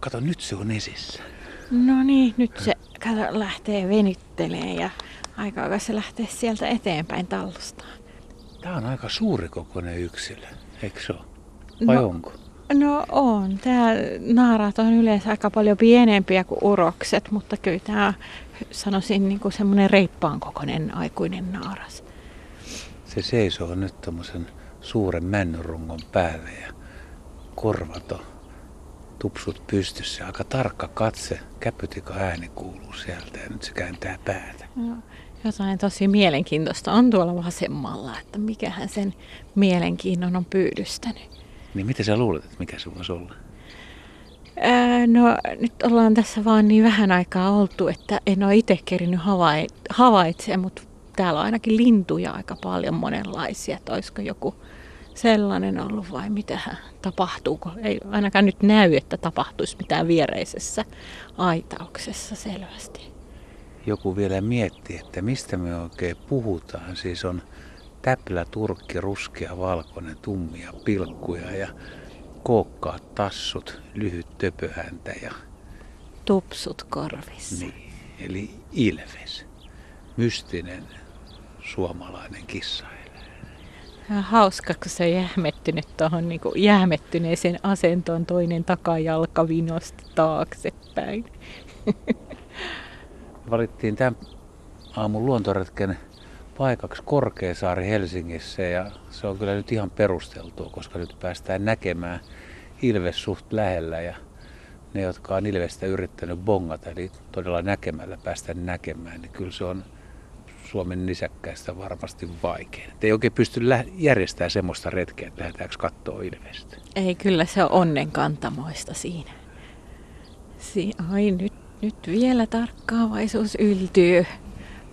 Kato, nyt se on esissä. No niin, nyt se kato, lähtee venyttelee ja aika se lähtee sieltä eteenpäin tallustaan. Tämä on aika suurikokoinen yksilö, eikö se ole? Vai No. onko? No on. Tää naarat on yleensä aika paljon pienempiä kuin urokset, mutta kyllä tämä sanoisin niin kuin semmoinen reippaan kokoinen aikuinen naaras. Se seisoo nyt tommosen suuren männyrungon päällä ja korvat on tupsut pystyssä. Aika tarkka katse, käpytikö ääni kuuluu sieltä ja nyt se kääntää päätä. No, jotain tosi mielenkiintoista on tuolla vasemmalla, että mikähän sen mielenkiinnon on pyydystänyt. Niin mitä sä luulet, että mikä se voisi olla? Ää, no nyt ollaan tässä vaan niin vähän aikaa oltu, että en ole itse kerinyt havai- havaitsemaan, mutta täällä on ainakin lintuja aika paljon monenlaisia, että olisiko joku sellainen ollut vai mitähän tapahtuuko. Ei ainakaan nyt näy, että tapahtuisi mitään viereisessä aitauksessa selvästi. Joku vielä miettii, että mistä me oikein puhutaan. Siis on täplä, turkki, ruskea, valkoinen, tummia pilkkuja ja kookkaat tassut, lyhyt töpöhäntä ja Tupsut korvissa. niin. Eli ilves. Mystinen suomalainen kissaeläin. Hauska, kun se jähmettynyt tuohon niin jähmettyneeseen asentoon toinen takajalka vinosti taaksepäin. Valittiin tämän aamun luontoretken paikaksi Korkeasaari Helsingissä ja se on kyllä nyt ihan perusteltua, koska nyt päästään näkemään Ilves suht lähellä ja ne, jotka on Ilvestä yrittänyt bongata, eli todella näkemällä päästä näkemään, niin kyllä se on Suomen nisäkkäistä varmasti vaikein. Et ei oikein pysty lä- järjestämään semmoista retkeä, että lähdetäänkö katsoa Ilvestä. Ei, kyllä se on onnenkantamoista siinä. Si- Ai nyt, nyt vielä tarkkaavaisuus yltyy.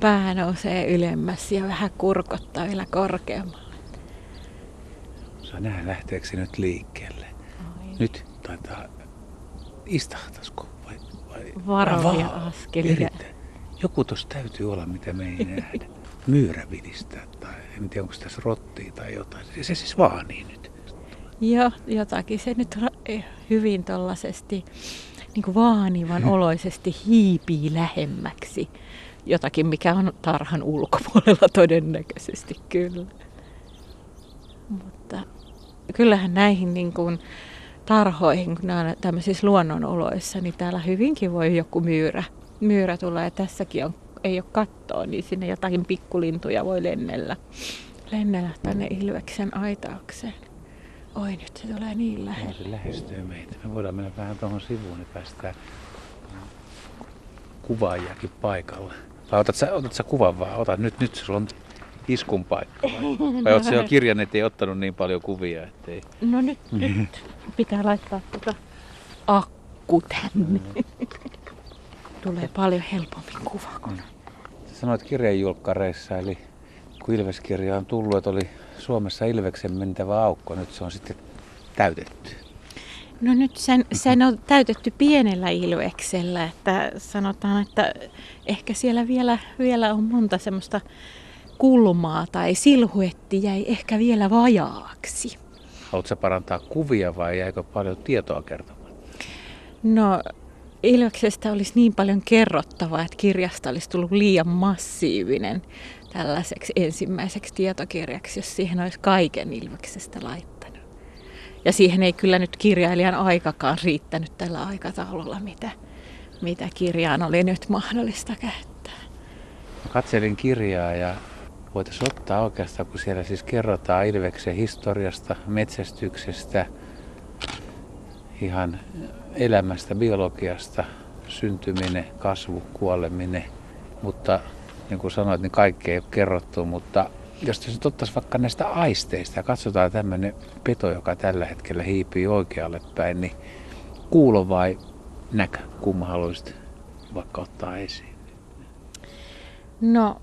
Pää nousee ylemmäs ja vähän kurkottaa vielä korkeammalle. Saa nähdä, lähteekö se nyt liikkeelle. Ai. Nyt taitaa istahtasko vai, vai Varovia askelia. erittäin. Joku tuossa täytyy olla, mitä me ei nähdä. Myyrä vilistää tai en tiedä, onko tässä rottia tai jotain. Se, se siis vaanii nyt. Joo, jotakin se nyt eh, hyvin tollaisesti niin kuin vaanivan oloisesti hiipii lähemmäksi. Jotakin, mikä on tarhan ulkopuolella todennäköisesti kyllä. Mutta kyllähän näihin niin kuin tarhoihin, kun nämä on tämmöisissä luonnonoloissa, niin täällä hyvinkin voi joku myyrä, myyrä tulla. Ja tässäkin on, ei ole kattoa, niin sinne jotakin pikkulintuja voi lennellä, lennellä tänne Ilveksen aitaukseen. Oi nyt se tulee niin lähelle. se lähestyy meitä. Me voidaan mennä vähän tuohon sivuun, niin päästään kuvaajakin paikalle. Vai otat sä, otat sä kuvan vaan? Ota nyt, nyt sulla on iskun paikka. Vai, vai oot sä jo kirjannut, että ei ottanut niin paljon kuvia, ettei... No nyt, nyt pitää laittaa tota akku tänne. Tulee paljon helpommin kuva. Kun... Sä sanoit kirjanjulkkareissa, eli kun Ilveskirja on tullut, että oli Suomessa Ilveksen mentävä aukko, nyt se on sitten täytetty. No nyt sen, sen on täytetty pienellä ilveksellä, että sanotaan, että ehkä siellä vielä, vielä on monta semmoista kulmaa tai silhuetti jäi ehkä vielä vajaaksi. Haluatko parantaa kuvia vai jäikö paljon tietoa kertomaan? No Ilveksestä olisi niin paljon kerrottavaa, että kirjasta olisi tullut liian massiivinen tällaiseksi ensimmäiseksi tietokirjaksi, jos siihen olisi kaiken Ilveksestä laittanut. Ja siihen ei kyllä nyt kirjailijan aikakaan riittänyt tällä aikataululla, mitä, mitä kirjaan oli nyt mahdollista käyttää. Katselin kirjaa ja voitaisiin ottaa oikeastaan, kun siellä siis kerrotaan Ilveksen historiasta, metsästyksestä, ihan elämästä, biologiasta, syntyminen, kasvu, kuoleminen. Mutta niin kuin sanoit, niin kaikki ei ole kerrottu, mutta jos nyt vaikka näistä aisteista ja katsotaan tämmöinen peto, joka tällä hetkellä hiipii oikealle päin, niin kuulo vai näkö, kumma haluaisit vaikka ottaa esiin? No,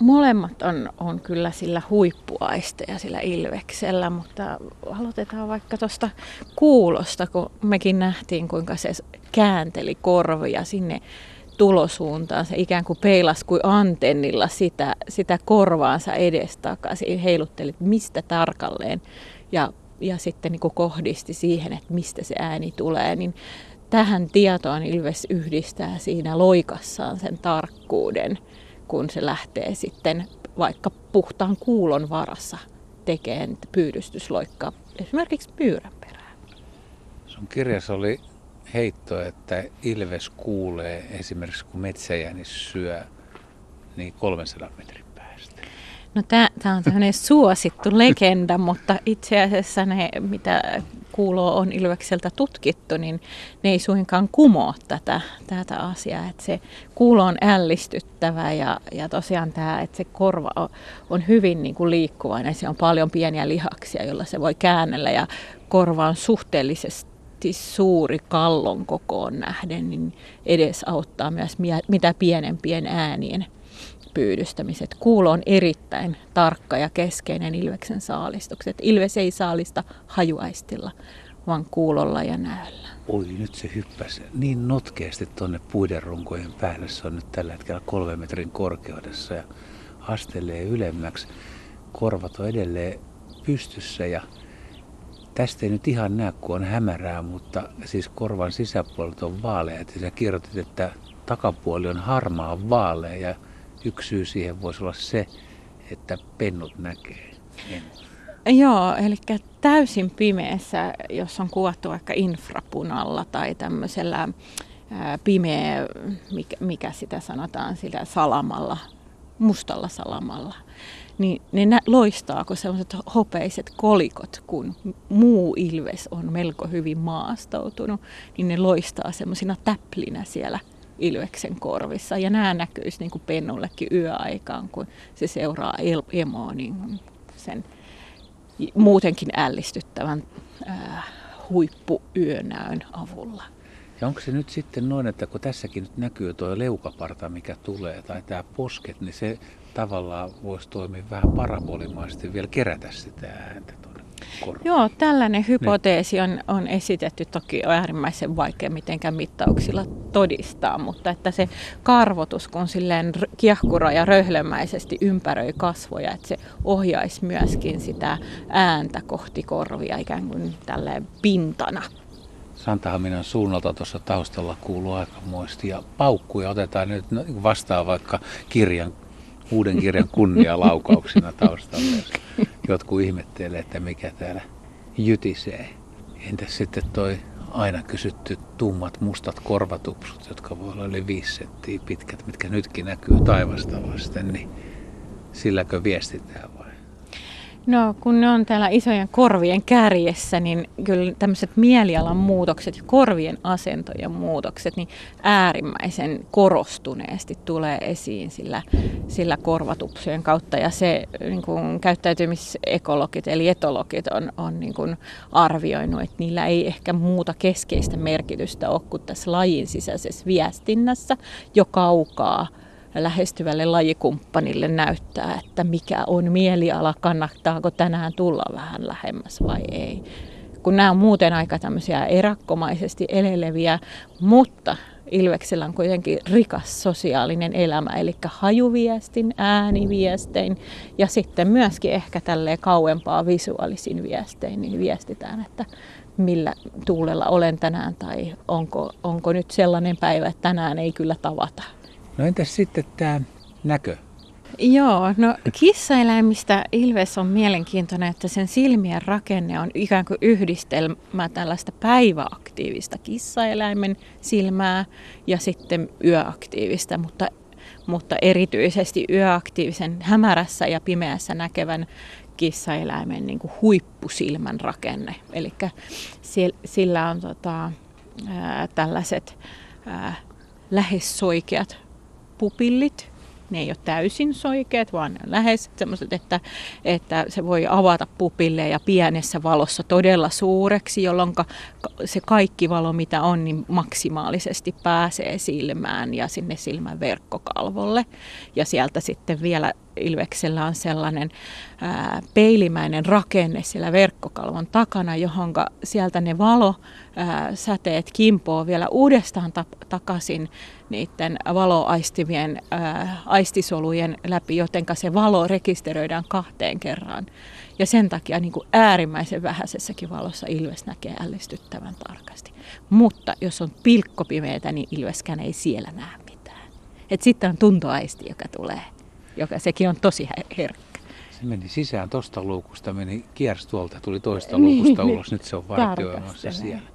molemmat on, on kyllä sillä huippuaisteja sillä Ilveksellä, mutta aloitetaan vaikka tuosta kuulosta, kun mekin nähtiin, kuinka se käänteli korvia sinne tulosuuntaan. Se ikään kuin peilasi kuin antennilla sitä, sitä korvaansa edestakaisin, heilutteli, mistä tarkalleen ja, ja sitten niin kuin kohdisti siihen, että mistä se ääni tulee. Niin tähän tietoon Ilves yhdistää siinä loikassaan sen tarkkuuden, kun se lähtee sitten vaikka puhtaan kuulon varassa tekemään pyydystysloikkaa esimerkiksi pyyrän perään. Sun kirjassa oli heitto, että Ilves kuulee esimerkiksi kun metsäjänis syö niin 300 metrin päästä. No tämä on tämmöinen suosittu legenda, mutta itse asiassa ne, mitä kuulo on Ilvekseltä tutkittu, niin ne ei suinkaan kumoa tätä, tätä asiaa. Että se kuulo on ällistyttävä ja, ja tosiaan tämä, että se korva on, on hyvin niin kuin liikkuvainen. Se on paljon pieniä lihaksia, joilla se voi käännellä ja korva on suhteellisesti suuri kallon kokoon nähden, niin edes auttaa myös mitä pienempien äänien pyydystämiset. Kuulo on erittäin tarkka ja keskeinen Ilveksen saalistukset. Ilves ei saalista hajuaistilla, vaan kuulolla ja näöllä. Oi, nyt se hyppäsi niin notkeasti tuonne puiden runkojen päälle. Se on nyt tällä hetkellä kolme metrin korkeudessa ja astelee ylemmäksi. Korvat on edelleen pystyssä ja tästä ei nyt ihan näe, kun on hämärää, mutta siis korvan sisäpuolet on vaaleat. Ja sä kirjoitit, että takapuoli on harmaa vaalea ja yksi syy siihen voisi olla se, että pennut näkee. En. Joo, eli täysin pimeässä, jos on kuvattu vaikka infrapunalla tai tämmöisellä pimeä, mikä, mikä sitä sanotaan, sillä salamalla, mustalla salamalla, niin ne nä- loistaako sellaiset hopeiset kolikot, kun muu ilves on melko hyvin maastoutunut, niin ne loistaa semmoisina täplinä siellä ilveksen korvissa. Ja nämä näkyisi niin kuin pennullekin yöaikaan, kun se seuraa emoa niin sen muutenkin ällistyttävän äh, huippuyönäön avulla. Ja onko se nyt sitten noin, että kun tässäkin nyt näkyy tuo leukaparta, mikä tulee, tai tämä posket, niin se tavallaan voisi toimia vähän parabolimaisesti vielä kerätä sitä ääntä korvaan. Joo, tällainen hypoteesi on, on esitetty. Toki on äärimmäisen vaikea mitenkään mittauksilla todistaa, mutta että se karvotus, kun silleen kiehkura ja röhlemäisesti ympäröi kasvoja, että se ohjaisi myöskin sitä ääntä kohti korvia ikään kuin tälleen pintana. Santahaminan suunnalta tuossa taustalla kuuluu ja paukkuja otetaan nyt vastaan vaikka kirjan uuden kirjan kunnialaukauksina taustalla, jos jotkut ihmettelee, että mikä täällä jytisee. Entäs sitten toi aina kysytty tummat mustat korvatupsut, jotka voi olla yli viisi senttiä pitkät, mitkä nytkin näkyy taivasta vasten, niin silläkö viestitään vai? No kun ne on täällä isojen korvien kärjessä, niin kyllä tämmöiset mielialan muutokset ja korvien asentojen muutokset niin äärimmäisen korostuneesti tulee esiin sillä, sillä korvatupsujen kautta. Ja se niin kuin käyttäytymisekologit eli etologit on, on niin kuin arvioinut, että niillä ei ehkä muuta keskeistä merkitystä ole kuin tässä lajin sisäisessä viestinnässä jo kaukaa – lähestyvälle lajikumppanille näyttää, että mikä on mieliala, kannattaako tänään tulla vähän lähemmäs vai ei. Kun nämä on muuten aika tämmöisiä erakkomaisesti eleleviä, mutta Ilveksellä on kuitenkin rikas sosiaalinen elämä, eli hajuviestin, ääniviestein ja sitten myöskin ehkä tälleen kauempaa visuaalisin viestein, niin viestitään, että millä tuulella olen tänään tai onko, onko nyt sellainen päivä, että tänään ei kyllä tavata. No entäs sitten tämä näkö? Joo, no kissaeläimistä Ilves on mielenkiintoinen, että sen silmien rakenne on ikään kuin yhdistelmä tällaista päiväaktiivista kissaeläimen silmää ja sitten yöaktiivista, mutta, mutta erityisesti yöaktiivisen hämärässä ja pimeässä näkevän kissaeläimen niin kuin huippusilmän rakenne. Eli sillä on tota, ää, tällaiset ää, lähes soikeat pupillit. Ne ei ole täysin soikeat, vaan ne on lähes sellaiset, että, että se voi avata pupille ja pienessä valossa todella suureksi, jolloin se kaikki valo, mitä on, niin maksimaalisesti pääsee silmään ja sinne silmän verkkokalvolle. Ja sieltä sitten vielä Ilveksellä on sellainen ää, peilimäinen rakenne siellä verkkokalvon takana, johon sieltä ne valosäteet kimpoo vielä uudestaan ta- takaisin niiden valoaistivien ää, aistisolujen läpi, joten se valo rekisteröidään kahteen kerran. Ja sen takia niin kuin äärimmäisen vähäisessäkin valossa ilves näkee ällistyttävän tarkasti. Mutta jos on pilkkopimeitä, niin ilveskään ei siellä näe mitään. Et sitten on tuntoaisti, joka tulee, joka sekin on tosi herkkä. Se meni sisään tosta luukusta, meni kiersi tuolta, tuli toista niin, luukusta niin, ulos. Nyt se on vartioimassa siellä.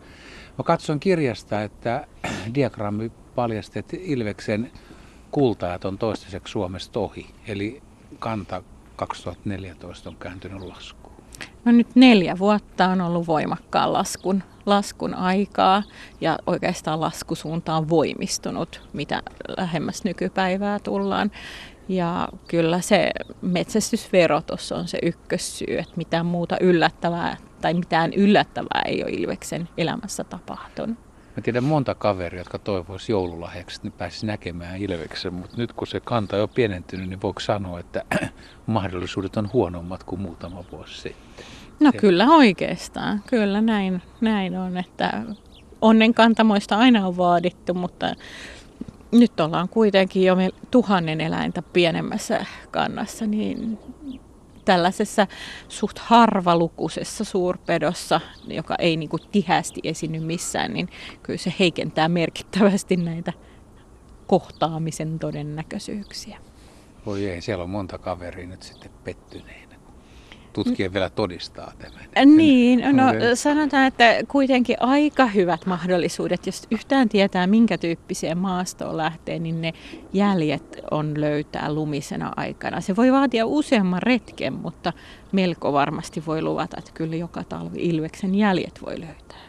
Mä katson kirjasta, että diagrammi paljasti, että Ilveksen kultaajat on toistaiseksi Suomesta ohi. Eli kanta 2014 on kääntynyt laskuun. No nyt neljä vuotta on ollut voimakkaan laskun, laskun aikaa ja oikeastaan laskusuunta on voimistunut, mitä lähemmäs nykypäivää tullaan. Ja kyllä se metsästysvero tuossa on se ykkössyy, että mitään muuta yllättävää tai mitään yllättävää ei ole Ilveksen elämässä tapahtunut. Mä tiedän monta kaveria, jotka toivoisi joululahjaksi, että ne pääsisi näkemään Ilveksen, mutta nyt kun se kanta on jo pienentynyt, niin voiko sanoa, että mahdollisuudet on huonommat kuin muutama vuosi sitten? No kyllä oikeastaan, kyllä näin, näin on, että onnen kantamoista aina on vaadittu, mutta nyt ollaan kuitenkin jo tuhannen eläintä pienemmässä kannassa, niin tällaisessa suht harvalukuisessa suurpedossa, joka ei niin kuin tihästi esiinny missään, niin kyllä se heikentää merkittävästi näitä kohtaamisen todennäköisyyksiä. Voi ei, siellä on monta kaveria nyt sitten pettyneen tutkija vielä todistaa tämän. Äh, niin, no sanotaan, että kuitenkin aika hyvät mahdollisuudet, jos yhtään tietää minkä tyyppiseen maastoon lähtee, niin ne jäljet on löytää lumisena aikana. Se voi vaatia useamman retken, mutta melko varmasti voi luvata, että kyllä joka talvi Ilveksen jäljet voi löytää.